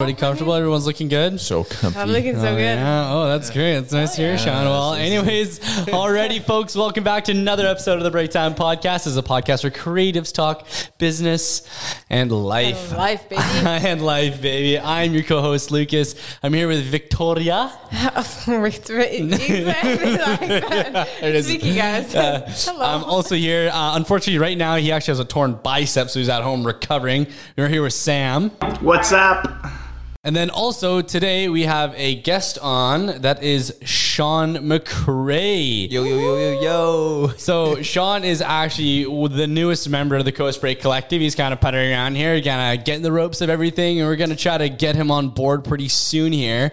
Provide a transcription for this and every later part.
Everybody comfortable? Everyone's looking good? So comfy. I'm looking so Oh, good. yeah. Oh, that's great. It's nice to hear, Sean. Well, anyways, already, folks, welcome back to another episode of the Breaktime Podcast. This is a podcast where creatives talk business and life. And life, baby. and life, baby. I'm your co-host, Lucas. I'm here with Victoria. exactly like that. There it is. Speaking guys. Hello. I'm also here. Uh, unfortunately, right now, he actually has a torn bicep, so he's at home recovering. We're here with Sam. What's up? And then also today we have a guest on that is Sean McRea. Yo, yo, yo, yo, yo. So Sean is actually the newest member of the Coast Break Collective. He's kind of puttering around here, kind of getting the ropes of everything, and we're going to try to get him on board pretty soon here.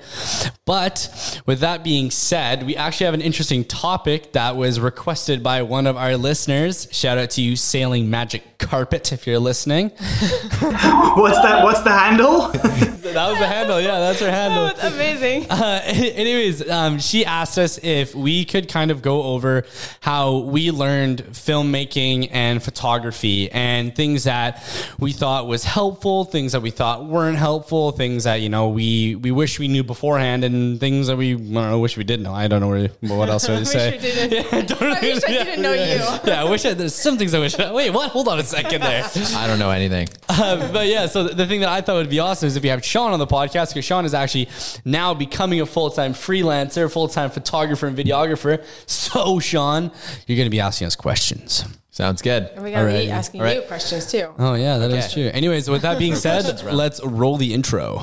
But with that being said, we actually have an interesting topic that was requested by one of our listeners. Shout out to you, Sailing Magic Carpet, if you're listening. What's that? What's the handle? That was the handle. Yeah, that's her handle. That's amazing. Uh, anyways, um, she asked us if we could kind of go over how we learned filmmaking and photography and things that we thought was helpful, things that we thought weren't helpful, things that you know we we wish we knew beforehand, and things that we I don't know, wish we did know. I don't know where, what else to say. we didn't. Yeah, don't I wish I didn't know you. Yeah, I wish I, there's some things I wish. I, wait, what? Hold on a second there. I don't know anything. Uh, but yeah, so the thing that I thought would be awesome is if you have Sean on the podcast, because Sean is actually now becoming a full time freelancer, full time photographer and videographer. So, Sean, you're going to be asking us questions. Sounds good. And we gotta Alrighty. be asking Alright. you questions too. Oh, yeah, that is Okay. true. Anyways, with that being said, let's roll the intro.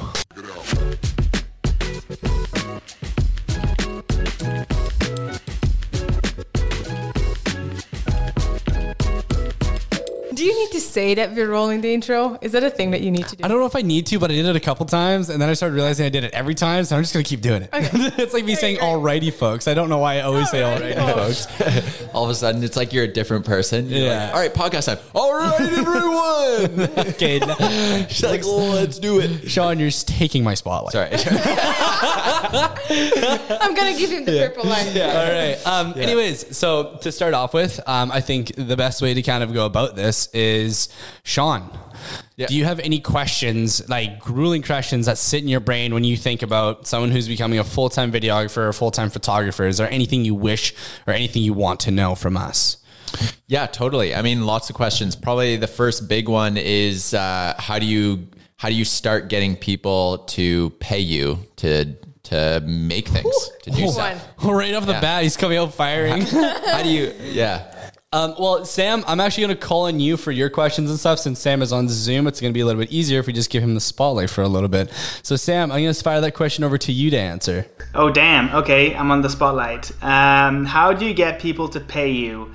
Do you need to say that we're rolling the intro? Is that a thing that you need to do? I don't know if I need to, but I did it a couple times, and then I started realizing I did it every time, so I'm just going to keep doing it. it's like me Great, saying great. alrighty, folks. I don't know why I always say Alrighty, alrighty, folks. folks. All of a sudden, it's like you're a different person. You're Yeah. like, All right, podcast time. All right, everyone. Okay, now- She's like, let's do it. Sean, you're just taking my spotlight. Sorry. I'm gonna give him the purple line. Yeah. All right. Um, Anyways, so to start off with, um, I think the best way to kind of go about this is Sean. Yeah. Do you have any questions, like grueling questions that sit in your brain when you think about someone who's becoming a full time videographer or full time photographer? Is there anything you wish or anything you want to know from us? Yeah, totally. I mean, lots of questions. Probably the first big one is uh, how do you how do you start getting people to pay you to to make things to do One. stuff? Right off the Yeah. bat, he's coming out firing. How do you? Yeah. Um, well, Sam, I'm actually going to call on you for your questions and stuff. Since Sam is on Zoom, it's going to be a little bit easier if we just give him the spotlight for a little bit. So, Sam, I'm going to fire that question over to you to answer. Oh damn. Okay, I'm on the spotlight. Um, how do you get people to pay you?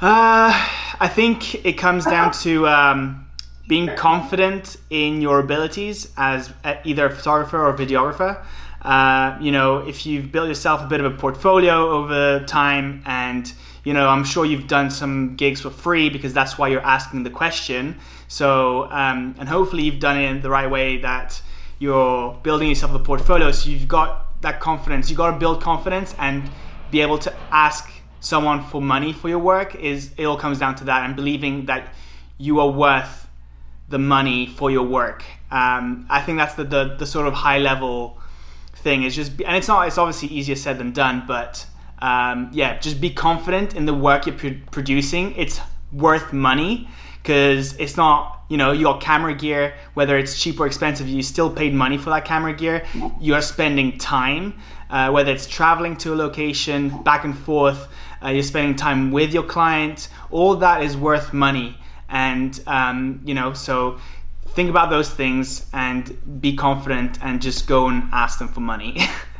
Uh, I think it comes down to um, being confident in your abilities as uh, either a photographer or videographer. Uh, you know, if you've built yourself a bit of a portfolio over time, and you know, I'm sure you've done some gigs for free because that's why you're asking the question. So, um, and hopefully, you've done it in the right way that you're building yourself a portfolio. So you've got that confidence. You got to build confidence and be able to ask someone for money for your work. Is it all comes down to that and believing that you are worth the money for your work. Um, I think that's the, the the sort of high level thing. Is just and it's not. It's obviously easier said than done, but um, yeah, just be confident in the work you're pro- producing. It's worth money because it's not. You know, you got camera gear, whether it's cheap or expensive, you still paid money for that camera gear. You are spending time, uh, whether it's traveling to a location, back and forth, uh, you're spending time with your client. All that is worth money and um, you know so think about those things and be confident and just go and ask them for money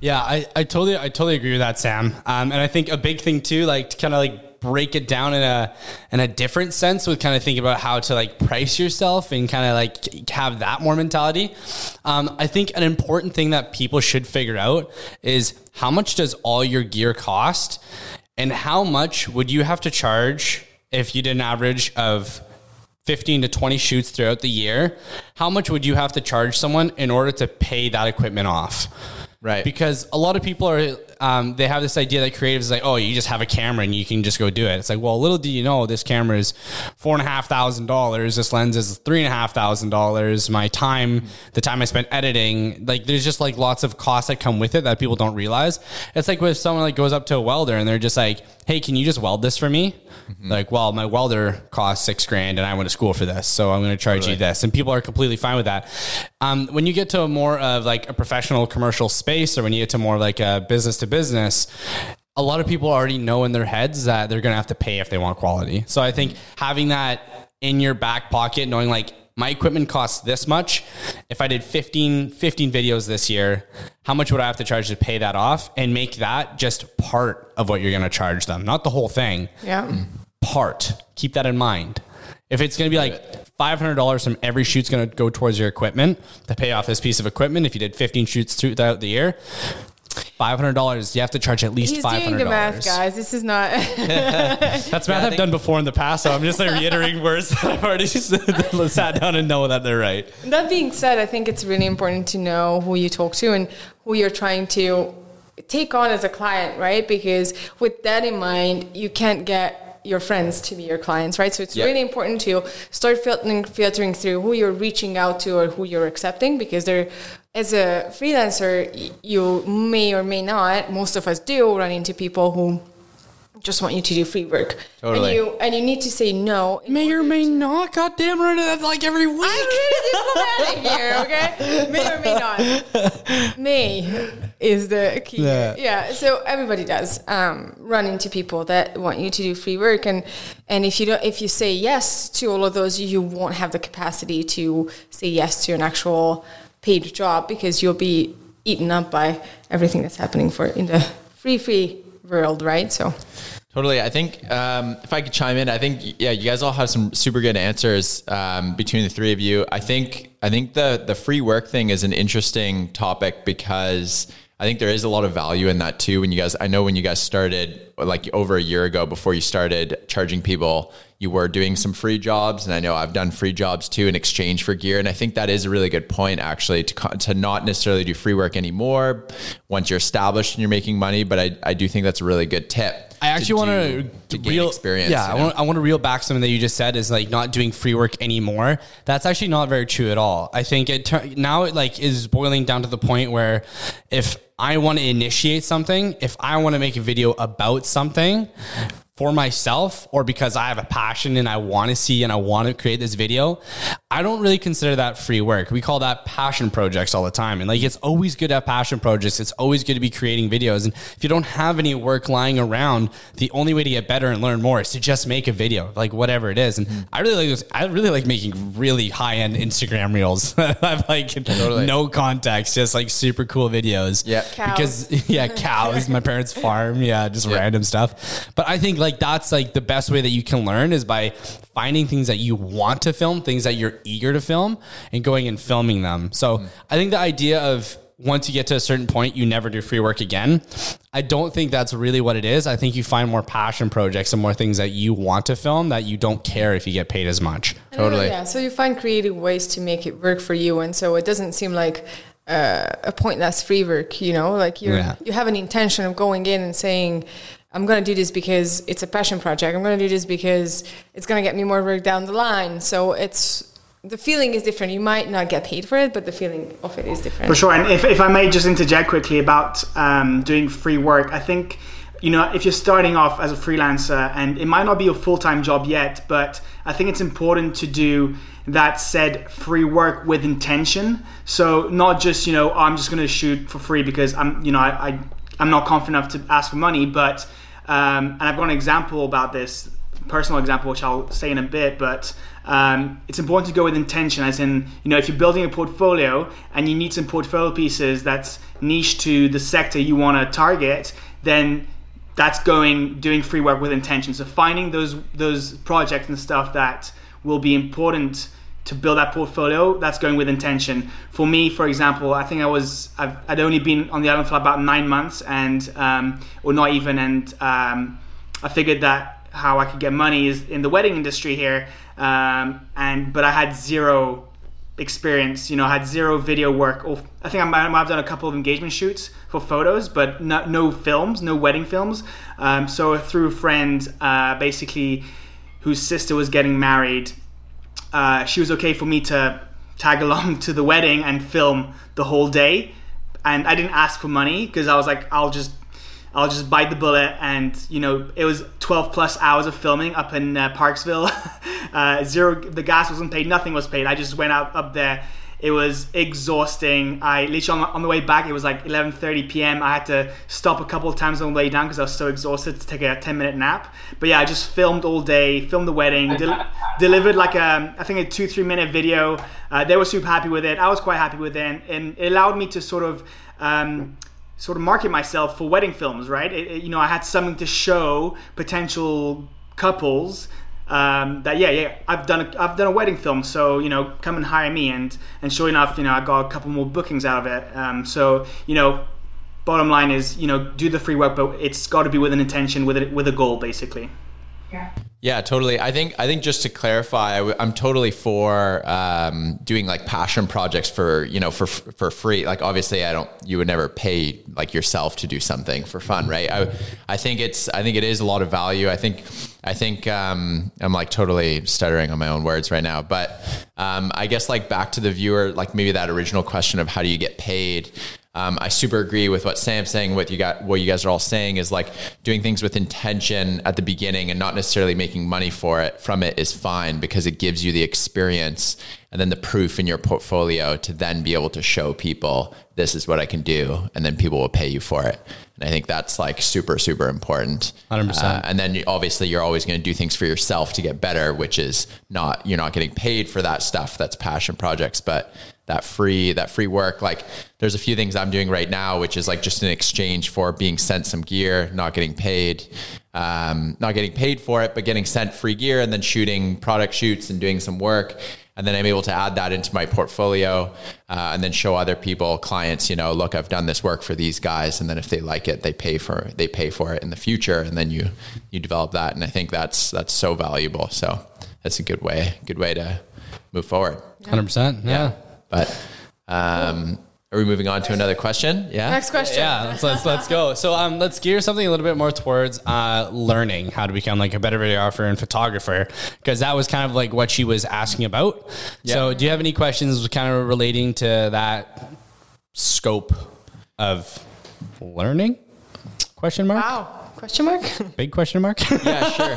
Yeah, I, I totally I totally agree with that, Sam. Um, and I think a big thing too, like to kind of like break it down in a in a different sense with kind of thinking about how to like price yourself and kind of like have that more mentality. Um, I think an important thing that people should figure out is how much does all your gear cost, and how much would you have to charge if you did an average of 15 to 20 shoots throughout the year, how much would you have to charge someone in order to pay that equipment off? Right. Because a lot of people are um, they have this idea that creatives is like, oh, you just have a camera and you can just go do it. It's like, well, little do you know, this camera is four and a half thousand dollars. This lens is three and a half thousand dollars. My time, the time I spent editing, like there's just like lots of costs that come with it that people don't realize. It's like with someone like goes up to a welder and they're just like, hey, can you just weld this for me? Like, well, my welder costs six grand and I went to school for this, so I'm going to charge you this. And people are completely fine with that. Um, when you get to a more of like a professional commercial space or when you get to more like a business to business, a lot of people already know in their heads that they're going to have to pay if they want quality. So I think having that in your back pocket, knowing like my equipment costs this much. If I did 15, 15 videos this year, how much would I have to charge to pay that off and make that just part of what you're going to charge them? Not the whole thing, Yeah. Mm. part. Keep that in mind. If it's going to be like $500 from every shoot's going to go towards your equipment to pay off this piece of equipment, if you did 15 shoots throughout the year, $500, you have to charge at least $500. doing the math, guys. This is not. That's math I've done before in the past, so I'm just like reiterating words that I've already sat down and know that they're right. that being said, I think it's really important to know who you talk to and who you're trying to take on as a client, right? Because with that in mind, you can't get your friends to be your clients, right? So it's Yeah. really important to start filtering filtering through who you're reaching out to or who you're accepting because they're as a freelancer, you may or may not, most of us do run into people who just want you to do free work. Totally. And you and you need to say no. May or may to- not. God damn it, that's like every week. I'm really diplomatic here, okay? May or may not. May is the key. Yeah. Yeah. So everybody does um, run into people that want you to do free work, and and if you don't, if you say yes to all of those, you won't have the capacity to say yes to an actual paid job because you'll be eaten up by everything that's happening for in the free free world, right? So. Totally. I think um, if I could chime in, I think yeah, you guys all have some super good answers um, between the three of you. I think I think the the free work thing is an interesting topic because I think there is a lot of value in that too. When you guys, I know when you guys started like over a year ago before you started charging people, you were doing some free jobs, and I know I've done free jobs too in exchange for gear. And I think that is a really good point actually to to not necessarily do free work anymore once you're established and you're making money. But I I do think that's a really good tip. I actually want do- to to gain reel experience. Yeah, you I know? want I want to reel back something that you just said is like not doing free work anymore. That's actually not very true at all. I think it now it like is boiling down to the point where if I want to initiate something, if I want to make a video about something for myself or because I have a passion and I want to see and I want to create this video, I don't really consider that free work. We call that passion projects all the time. And like it's always good to have passion projects. It's always good to be creating videos. And if you don't have any work lying around, the only way to get better and learn more is to just make a video, like whatever it is. And hmm. I really like this. I really like making really high end Instagram reels. I've like no context, just like super cool videos. Yeah. Cows. Because yeah, cows, my parents' farm. Yeah, just Yeah. random stuff. But I think like that's like the best way that you can learn is by finding things that you want to film, things that you're eager to film, and going and filming them. So I think the idea of once you get to a certain point, you never do free work again. I don't think that's really what it is. I think you find more passion projects and more things that you want to film that you don't care if you get paid as much. Totally. Yeah, so you find creative ways to make it work for you, and so it doesn't seem like uh, a pointless free work. You know, like you Yeah. are you have an intention of going in and saying, "I'm going to do this because it's a passion project. I'm going to do this because it's going to get me more work down the line." So it's the feeling is different. You might not get paid for it, but the feeling of it is different. For sure. And if, if I may just interject quickly about um, doing free work, I think, you know, if you're starting off as a freelancer and it might not be a full time job yet, but I think it's important to do that said free work with intention. So not just, you know, oh, I'm just going to shoot for free because I'm, you know, I, I, I'm not confident enough to ask for money, but, um, and I've got an example about this, personal example, which I'll say in a bit, but um, it's important to go with intention as in you know if you're building a portfolio and you need some portfolio pieces that's niche to the sector you want to target then that's going doing free work with intention. So finding those those projects and stuff that will be important to build that portfolio that's going with intention for me for example i think i was I've, i'd only been on the island for about nine months and um, or not even and um, i figured that how I could get money is in the wedding industry here, um, and but I had zero experience. You know, I had zero video work. Or I think I might have done a couple of engagement shoots for photos, but no, no films, no wedding films. Um, so through a friend, uh, basically, whose sister was getting married, uh, she was okay for me to tag along to the wedding and film the whole day. And I didn't ask for money because I was like, I'll just I'll just bite the bullet. And you know, it was 12 plus hours of filming up in uh, Parksville. uh, zero, the gas wasn't paid, nothing was paid. I just went out up there. It was exhausting. I literally on, on the way back, it was like 11:30 p.m. I had to stop a couple of times on the way down because I was so exhausted to take a 10 minute nap. But yeah, I just filmed all day, filmed the wedding, del- delivered like a I think a two three minute video. Uh, they were super happy with it. I was quite happy with it, and, and it allowed me to sort of. Um, sort of market myself for wedding films, right? It, it, you know, I had something to show potential couples um, that yeah, yeah, I've done a, I've done a wedding film, so you know, come and hire me, and and sure enough, you know, I got a couple more bookings out of it. Um, so you know, bottom line is you know, do the free work, but it's got to be with an intention, with it, with a goal, basically. Yeah. Yeah, totally. I think I think just to clarify, I, am totally for um, doing like passion projects for you know for for free. Like obviously, I don't. You would never pay like yourself to do something for fun, right? I I think it's I think it is a lot of value. I think I think um, I'm like totally stuttering on my own words right now, but um, I guess like back to the viewer, like maybe that original question of how do you get paid? Um, I super agree with what Sam's saying. What you got, what you guys are all saying is like doing things with intention at the beginning and not necessarily making money for it from it is fine because it gives you the experience and then the proof in your portfolio to then be able to show people this is what I can do, and then people will pay you for it. And I think that's like super, super important. 100%. Uh, and then obviously you're always going to do things for yourself to get better, which is not, you're not getting paid for that stuff. That's passion projects, but that free that free work. Like there's a few things i'm doing right now which is like just in exchange for being sent some gear not getting paid um, not getting paid for it but getting sent free gear and then shooting product shoots and doing some work. And then i'm able to add that into my portfolio uh, and then show other people clients you know look i've done this work for these guys. And then if they like it they pay for they pay for it in the future. And then you you develop that. And i think that's that's so valuable. So that's a good way good way to move forward. 100% yeah. yeah. But um, are we moving on to another question? Yeah. Next question. Yeah, let's let's, let's go. So um, let's gear something a little bit more towards uh, learning how to become like a better videographer and photographer because that was kind of like what she was asking about. Yeah. So do you have any questions kind of relating to that scope of learning? Question mark. Wow. Question mark? Big question mark? yeah, sure.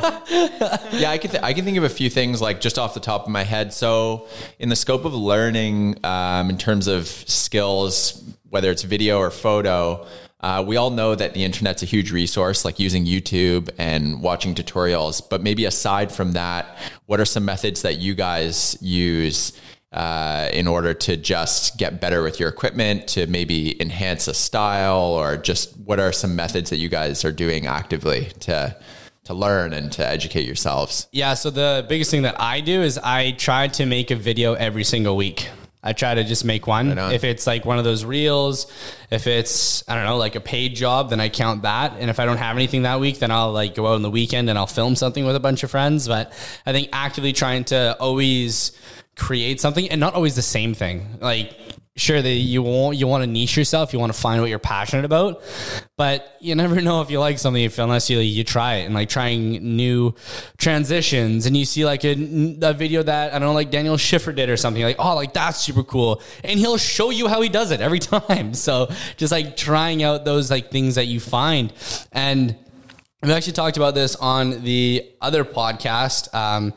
yeah, I can th- I can think of a few things like just off the top of my head. So, in the scope of learning, um, in terms of skills, whether it's video or photo, uh, we all know that the internet's a huge resource, like using YouTube and watching tutorials. But maybe aside from that, what are some methods that you guys use uh, in order to just get better with your equipment, to maybe enhance a style, or just what are some methods that you guys are doing actively to to learn and to educate yourselves? Yeah, so the biggest thing that I do is I try to make a video every single week. I try to just make one. Right if it's like one of those reels, if it's I don't know, like a paid job, then I count that. And if I don't have anything that week, then I'll like go out on the weekend and I'll film something with a bunch of friends. But I think actively trying to always create something and not always the same thing. Like sure that you want you want to niche yourself, you want to find what you're passionate about, but you never know if you like something if unless you you try it and like trying new transitions and you see like a, a video that I don't know like Daniel Schiffer did or something like oh like that's super cool and he'll show you how he does it every time. So just like trying out those like things that you find and we actually talked about this on the other podcast. Um,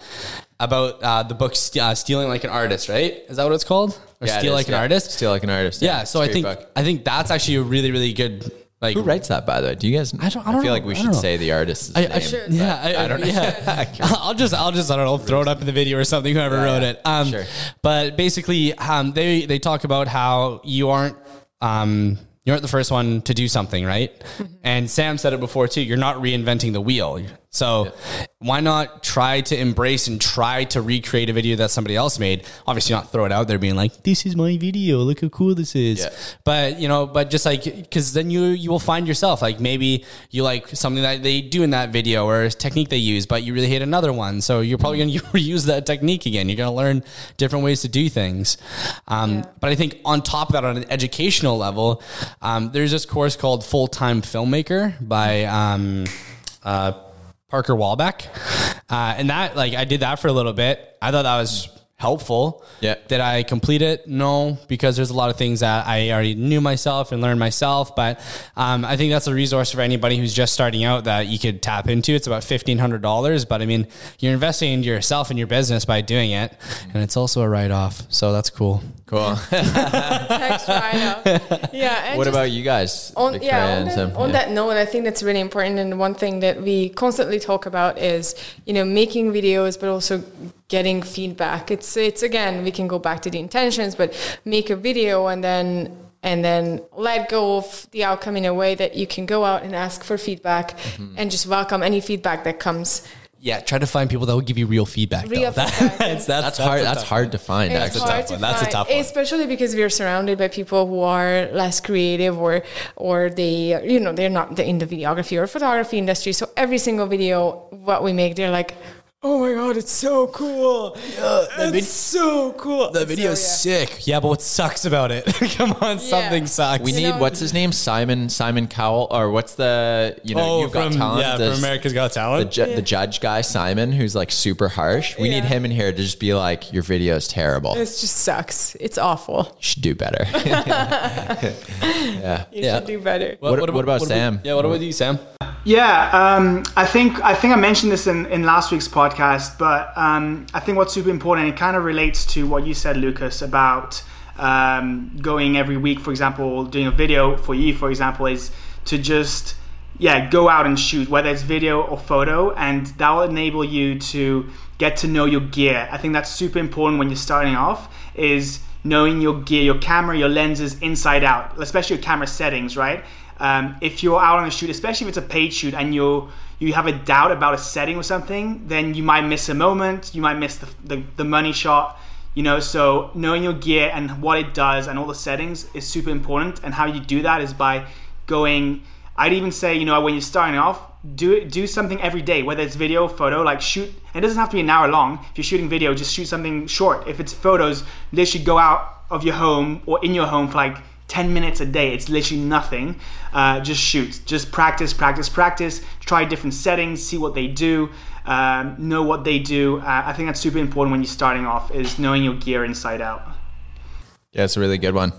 about uh, the book uh, "Stealing Like an Artist," right? Is that what it's called? Or yeah, "Steal Like yeah. an Artist"? "Steal Like an Artist." Yeah. yeah so I think book. I think that's actually a really really good. Like who writes that by the way? Do you guys? I don't. I, don't I feel know. like we should say the artist's I, name. I should, yeah, I, I, don't know. Yeah. I'll just I'll just I don't know throw it up in the video or something. Whoever wrote it. Um, sure. But basically, um, they they talk about how you aren't um you aren't the first one to do something, right? Mm-hmm. And Sam said it before too. You're not reinventing the wheel. So why not try to embrace and try to recreate a video that somebody else made? Obviously, not throw it out there being like, "This is my video. Look how cool this is." Yeah. But you know, but just like because then you you will find yourself like maybe you like something that they do in that video or a technique they use, but you really hate another one. So you're probably going to reuse that technique again. You're going to learn different ways to do things. Um, But I think on top of that, on an educational level, um, there's this course called Full Time Filmmaker by. Um, uh, Parker Walbeck. Uh, and that, like, I did that for a little bit. I thought that was helpful. Yeah. Did I complete it? No, because there's a lot of things that I already knew myself and learned myself. But um, I think that's a resource for anybody who's just starting out that you could tap into. It's about $1,500. But I mean, you're investing into yourself and your business by doing it. And it's also a write off. So that's cool. Cool. Text right. Yeah. and what about you guys? on Victoria yeah on, that, Sam? on Yeah. that note i think that's really important and one thing that we constantly talk about is you know making videos but also getting feedback it's it's again we can go back to the intentions but make a video and then and then let go of the outcome in a way that you can go out and ask for feedback Mm-hmm. and just welcome any feedback that comes Yeah, try to find people that will give you real feedback. Real though. feedback. that's, That's hard. That's hard to find. It's Actually, hard tough to one. That's a tough one. especially because we're surrounded by people who are less creative or or they you know they're not in the videography or photography industry. So every single video what we make, they're like, "Oh my god, it's so cool! that it's so cool." The video's So, yeah. sick. Yeah, but what sucks about it? Come on, something sucks. we You need know- what's his name? Simon Simon Cowell, or what's the you know oh, you've got from, talent? yeah, the, from America's Got the, Talent. ju- the judge guy Simon, who's like super harsh. We need him in here to just be like, your video is terrible. You It just sucks. It's awful. You should do better. yeah. You Yeah. should do better. What- what about Sam? yeah, what about you, Sam? Yeah, um, I think I think I mentioned this in, in last week's podcast, but um, I think what's super important, it kind of relates to what you said, Lucas, about um, going every week, for example, doing a video for you, for example, is to just yeah go out and shoot, whether it's video or photo, and that will enable you to get to know your gear. I think that's super important when you're starting off. Is knowing your gear, your camera, your lenses inside out, especially your camera settings, right? Um, if you're out on a shoot, especially if it's a paid shoot, and you you have a doubt about a setting or something, then you might miss a moment. You might miss the, the, the money shot. You know, so knowing your gear and what it does and all the settings is super important. And how you do that is by going. I'd even say, you know, when you're starting off, do do something every day, whether it's video, photo. Like shoot. It doesn't have to be an hour long. If you're shooting video, just shoot something short. If it's photos, literally go out of your home or in your home for like 10 minutes a day. It's literally nothing. Uh, just shoot. Just practice, practice, practice. Try different settings, see what they do, um, know what they do. Uh, I think that's super important when you're starting off is knowing your gear inside out. Yeah, it's a really good one.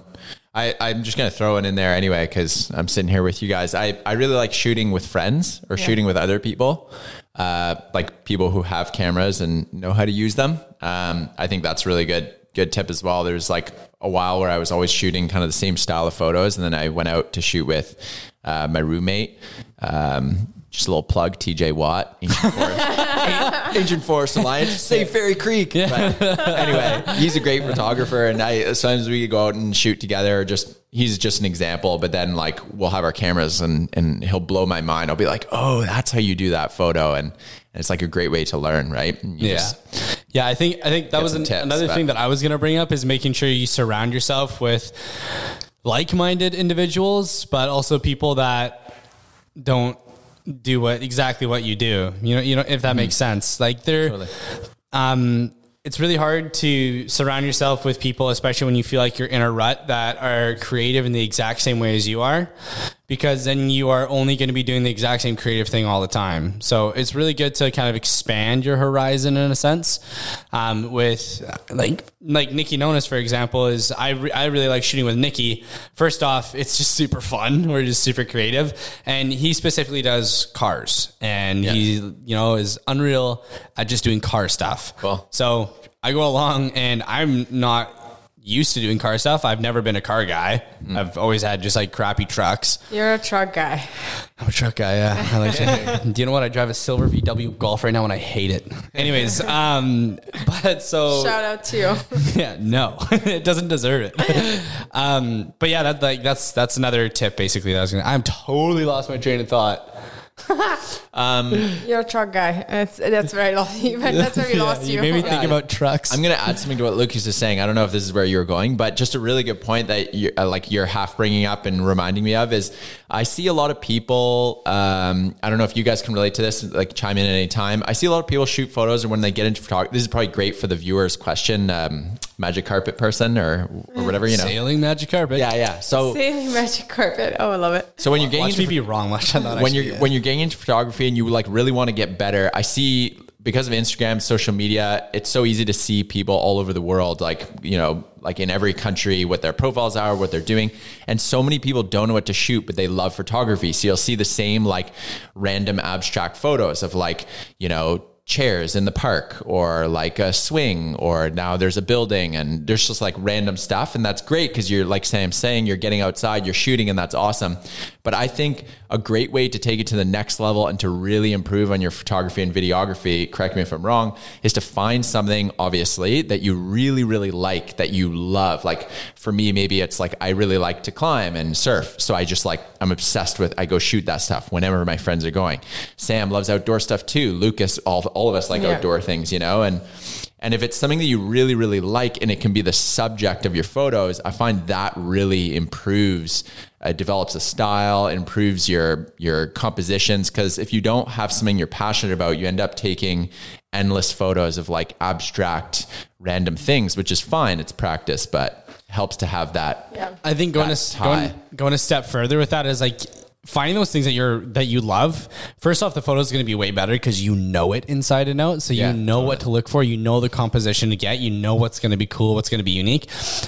I, I'm just going to throw it in there anyway because I'm sitting here with you guys. I, I really like shooting with friends or shooting with other people, uh, like people who have cameras and know how to use them. Um, I think that's really good. Good tip as well. There's like a while where I was always shooting kind of the same style of photos, and then I went out to shoot with uh, my roommate. Um, just a little plug, TJ Watt, Ancient Forest, Ancient Forest Alliance, Save Fairy Creek. But anyway, he's a great photographer, and I sometimes we go out and shoot together. Just he's just an example, but then like we'll have our cameras, and and he'll blow my mind. I'll be like, oh, that's how you do that photo, and, and it's like a great way to learn, right? Yeah. just- Yeah, I think I think that was an, tips, another but- thing that I was going to bring up is making sure you surround yourself with like-minded individuals, but also people that don't do what exactly what you do. You know, you know if that makes sense. Like they're um it's really hard to surround yourself with people, especially when you feel like you're in a rut that are creative in the exact same way as you are, because then you are only going to be doing the exact same creative thing all the time. So it's really good to kind of expand your horizon in a sense. Um, with like like Nikki Nonis, for example, is I re- I really like shooting with Nikki. First off, it's just super fun. We're just super creative, and he specifically does cars, and he you know is unreal at just doing car stuff. Cool. So I go along and I'm not used to doing car stuff. I've never been a car guy. I've always had just like crappy trucks. You're a truck guy. I'm a truck guy, yeah. I like to, do you know what? I drive a silver VW Golf right now and I hate it. Anyways, um, but so Shout out to you. yeah, no, it doesn't deserve it. Um, but yeah, that like that's that's another tip basically that I was gonna. I'm totally lost my train of thought. You're a truck guy. It's, that's very lost. you. That's where we lost you you. made me think about trucks. I'm going to add something to what Lucas is saying. I don't know if this is where you're going, but just a really good point that you're uh, like you're half bringing up and reminding me of is I see a lot of people. Um, I don't know if you guys can relate to this. Like chime in at any time. I see a lot of people shoot photos, and when they get into photography, this is probably great for the viewers' question. Um, magic carpet person or or mm. whatever you know. Sailing magic carpet. Yeah, yeah. So Sailing magic carpet. Oh, I love it. so when you're getting Watch me into be wrong. Watch that when you're yeah. when you're getting into photography and you like really want to get better, I see because of Instagram, social media, it's so easy to see people all over the world, like you know, like in every country, what their profiles are, what they're doing, and so many people don't know what to shoot, but they love photography. So you'll see the same like random abstract photos of like you know chairs in the park or like a swing or now there's a building and there's just like random stuff and that's great because you're like Sam saying you're getting outside you're shooting and that's awesome. But I think a great way to take it to the next level and to really improve on your photography and videography correct me if I'm wrong is to find something obviously that you really really like that you love. Like for me maybe it's like I really like to climb and surf so I just like I'm obsessed with I go shoot that stuff whenever my friends are going. Sam loves outdoor stuff too. Lucas all all of us like Yeah. outdoor things, you know, and and if it's something that you really really like and it can be the subject of your photos, I find that really improves, uh, develops a style, improves your your compositions. Because if you don't have something you're passionate about, you end up taking endless photos of like abstract random things, which is fine. It's practice, but helps to have that. Yeah. I think going that to tie. going, going a step further with that is like finding those things that you're that you love. First off, the photo is going to be way better because you know it inside and out. So Yeah, you know what to look for. You know the composition to get. You know what's going to be cool. What's going to be unique.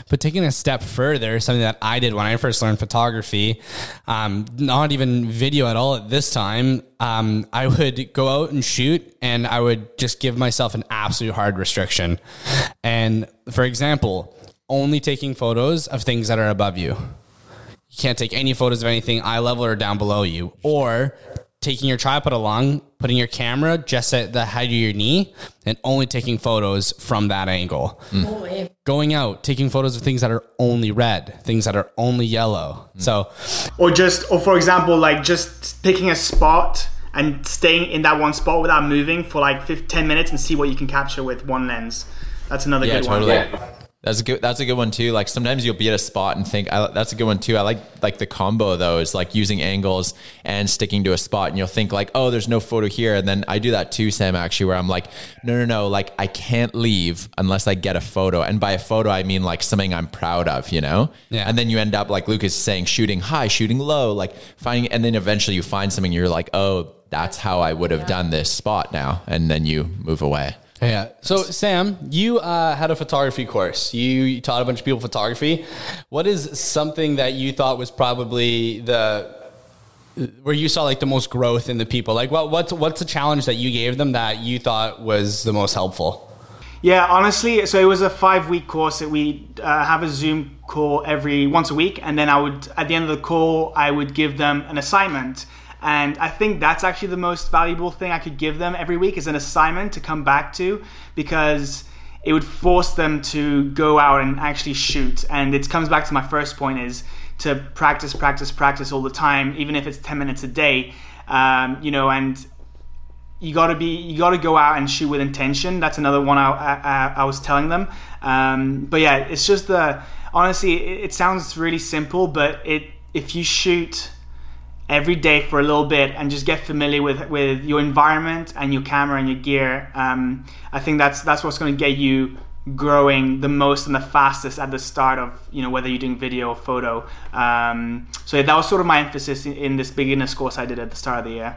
But taking a step further, something that I did when I first learned photography, um, not even video at all at this time. Um, I would go out and shoot, and I would just give myself an absolute hard restriction. And for example, only taking photos of things that are above you. You can't take any photos of anything eye level or down below you. Or taking your tripod along, putting your camera just at the height of your knee, and only taking photos from that angle. Mm. Oh, Holy. Going out, taking photos of things that are only red, things that are only yellow. Mm. So or just or for example like just picking a spot and staying in that one spot without moving for like 15, 10 minutes and see what you can capture with one lens that's another Yeah, good totally. one That's a good. That's a good one too. Like sometimes you'll be at a spot and think I, that's a good one too. I like like the combo of those, like using angles and sticking to a spot, and you'll think like, oh, there's no photo here, and then I do that too, Sam. Actually, where I'm like, no, no, no, like I can't leave unless I get a photo, and by a photo I mean like something I'm proud of, you know. Yeah. And then you end up like Lucas is saying, shooting high, shooting low, like finding, and then eventually you find something, you're like, oh, that's how I would have done this spot now, and then you move away. Yeah. So Sam, you uh, had a photography course. You, you taught a bunch of people photography. What is something that you thought was probably the where you saw like the most growth in the people? Like what what's what's the challenge that you gave them that you thought was the most helpful? Yeah, honestly, so it was a five week course that we uh, have a Zoom call every once a week, and then I would at the end of the call I would give them an assignment, and I think that's actually the most valuable thing I could give them every week is an assignment to come back to because it would force them to go out and actually shoot, and it comes back to my first point is to practice, practice, practice all the time, even if it's ten minutes a day, um, you know, and you got to be you got to go out and shoot with intention. That's another one i, I, I was telling them. Um, but yeah it's just the honestly it, it sounds really simple but it if you shoot every day for a little bit and just get familiar with with your environment and your camera and your gear. Um, i think that's that's what's going to get you growing the most and the fastest at the start of you know whether you're doing video or photo. Um, so that was sort of my emphasis in, in this beginners course i did at the start of the year.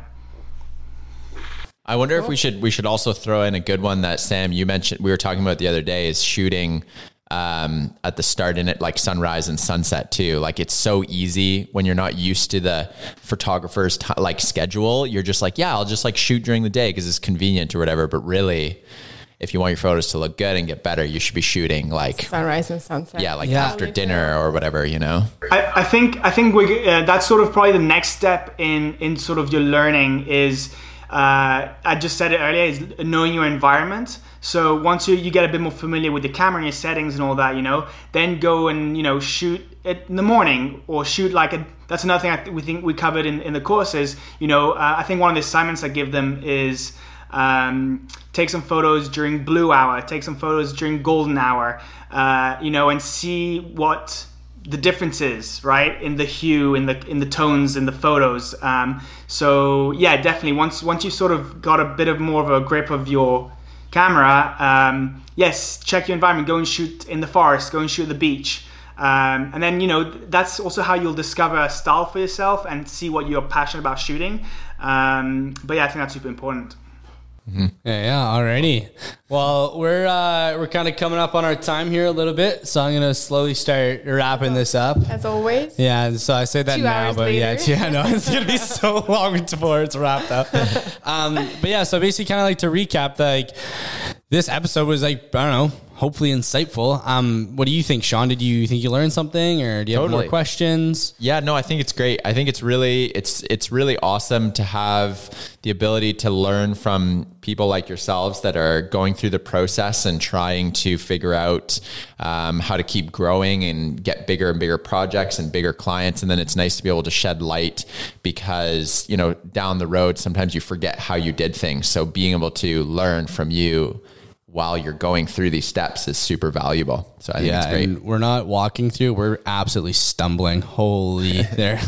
I wonder if we should we should also throw in a good one that Sam you mentioned we were talking about the other day is shooting um, at the start and at like sunrise and sunset too. Like it's so easy when you're not used to the photographer's t- like schedule. You're just like, yeah, I'll just like shoot during the day because it's convenient or whatever. But really, if you want your photos to look good and get better, you should be shooting like Sunrise and sunset. yeah, like Yeah. after dinner or whatever. You know. I, I think I think we uh, that's sort of probably the next step in in sort of your learning is uh, I just said it earlier, is knowing your environment. So once you, you get a bit more familiar with the camera and your settings and all that, you know, then go and you know shoot it in the morning or shoot like a. That's another thing I th- we think we covered in, in the courses. You know, uh, I think one of the assignments I give them is um, take some photos during blue hour, take some photos during golden hour, uh, you know, and see what the differences right in the hue in the in the tones in the photos. Um, so yeah definitely. Once once you sort of got a bit of more of a grip of your camera um, yes check your environment. Go and shoot in the forest. Go and shoot at the beach. Um, and then you know that's also how you'll discover a style for yourself and see what you're passionate about shooting. Um, but yeah i think that's super important Yeah, yeah, alrighty. Well, we're uh, we're kind of coming up on our time here a little bit, so I'm gonna slowly start wrapping this up. As always. Yeah, so I say that Two now, hours but yeah, later. yeah, no, it's gonna be so long before it's wrapped up. Um, but yeah, so basically, kind of like to recap, like this episode was like I don't know, hopefully insightful. Um, what do you think, Sean? Did you think you learned something, or do you have Totally. more questions? Yeah, no, I think it's great. I think it's really it's it's really awesome to have the ability to learn from people like yourselves that are going through the process and trying to figure out um, how to keep growing and get bigger and bigger projects and bigger clients. And then it's nice to be able to shed light because you know down the road sometimes you forget how you did things. So being able to learn from you while you're going through these steps is super valuable. So I think it's Yeah, great. and we're not walking through; we're absolutely stumbling. Holy, there.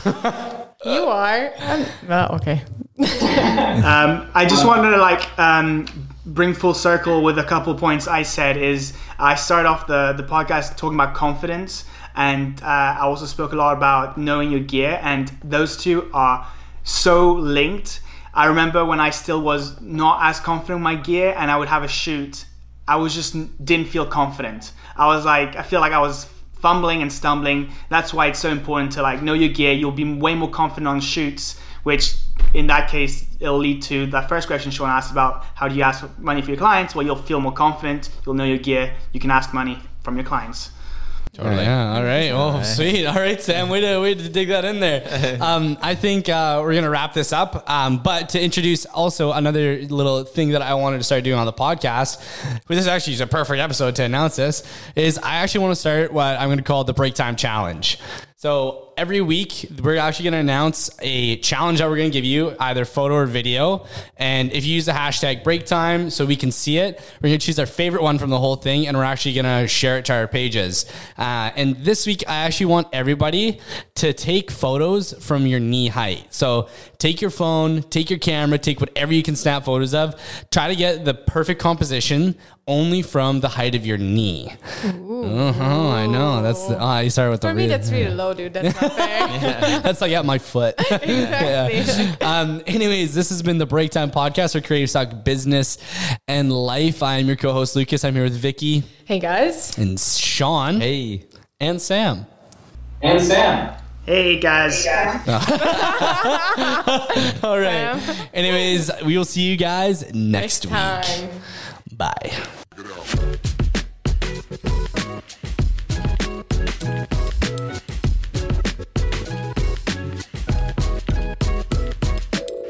You are. Um, okay. Um, I just wanted to like um, bring full circle with a couple points I said. Is I started off the the podcast talking about confidence, and uh, I also spoke a lot about knowing your gear, and those two are so linked. I remember when I still was not as confident with my gear, and I would have a shoot. I was just didn't feel confident. I was like, I feel like I was fumbling and stumbling. That's why it's so important to like know your gear. You'll be way more confident on shoots, which in that case it'll lead to that first question Sean asked about how do you ask money for your clients? Well, you'll feel more confident. You'll know your gear. You can ask money from your clients. Totally. Yeah. All right. Oh, sweet. All right, Sam. Way to way to dig that in there. Um, I think uh, we're gonna wrap this up. Um, but to introduce also another little thing that I wanted to start doing on the podcast, which is actually a perfect episode to announce this, is I actually want to start what I'm gonna call the break time challenge. So every week we're actually going to announce a challenge that we're going to give you, either photo or video. And if you use the hashtag break time so we can see it, we're going to choose our favorite one from the whole thing and we're actually going to share it to our pages. Uh, and this week, I actually want everybody to take photos from your knee height. So take your phone, take your camera, take whatever you can snap photos of. Try to get the perfect composition only from the height of your knee. Uh-huh, I know. That's the, oh, I started with the For me, that's really low, dude. That's not fair. that's like at my foot. exactly. um, anyways, this has been the Breaktime Podcast for Creative Stock Business and Life. I'm your co-host Lucas. I'm here with Vicky Hey, guys. and Sean Hey. and Sam. And Sam. Hey guys. All right. Anyways, we will see you guys next, Next week. time. Bye.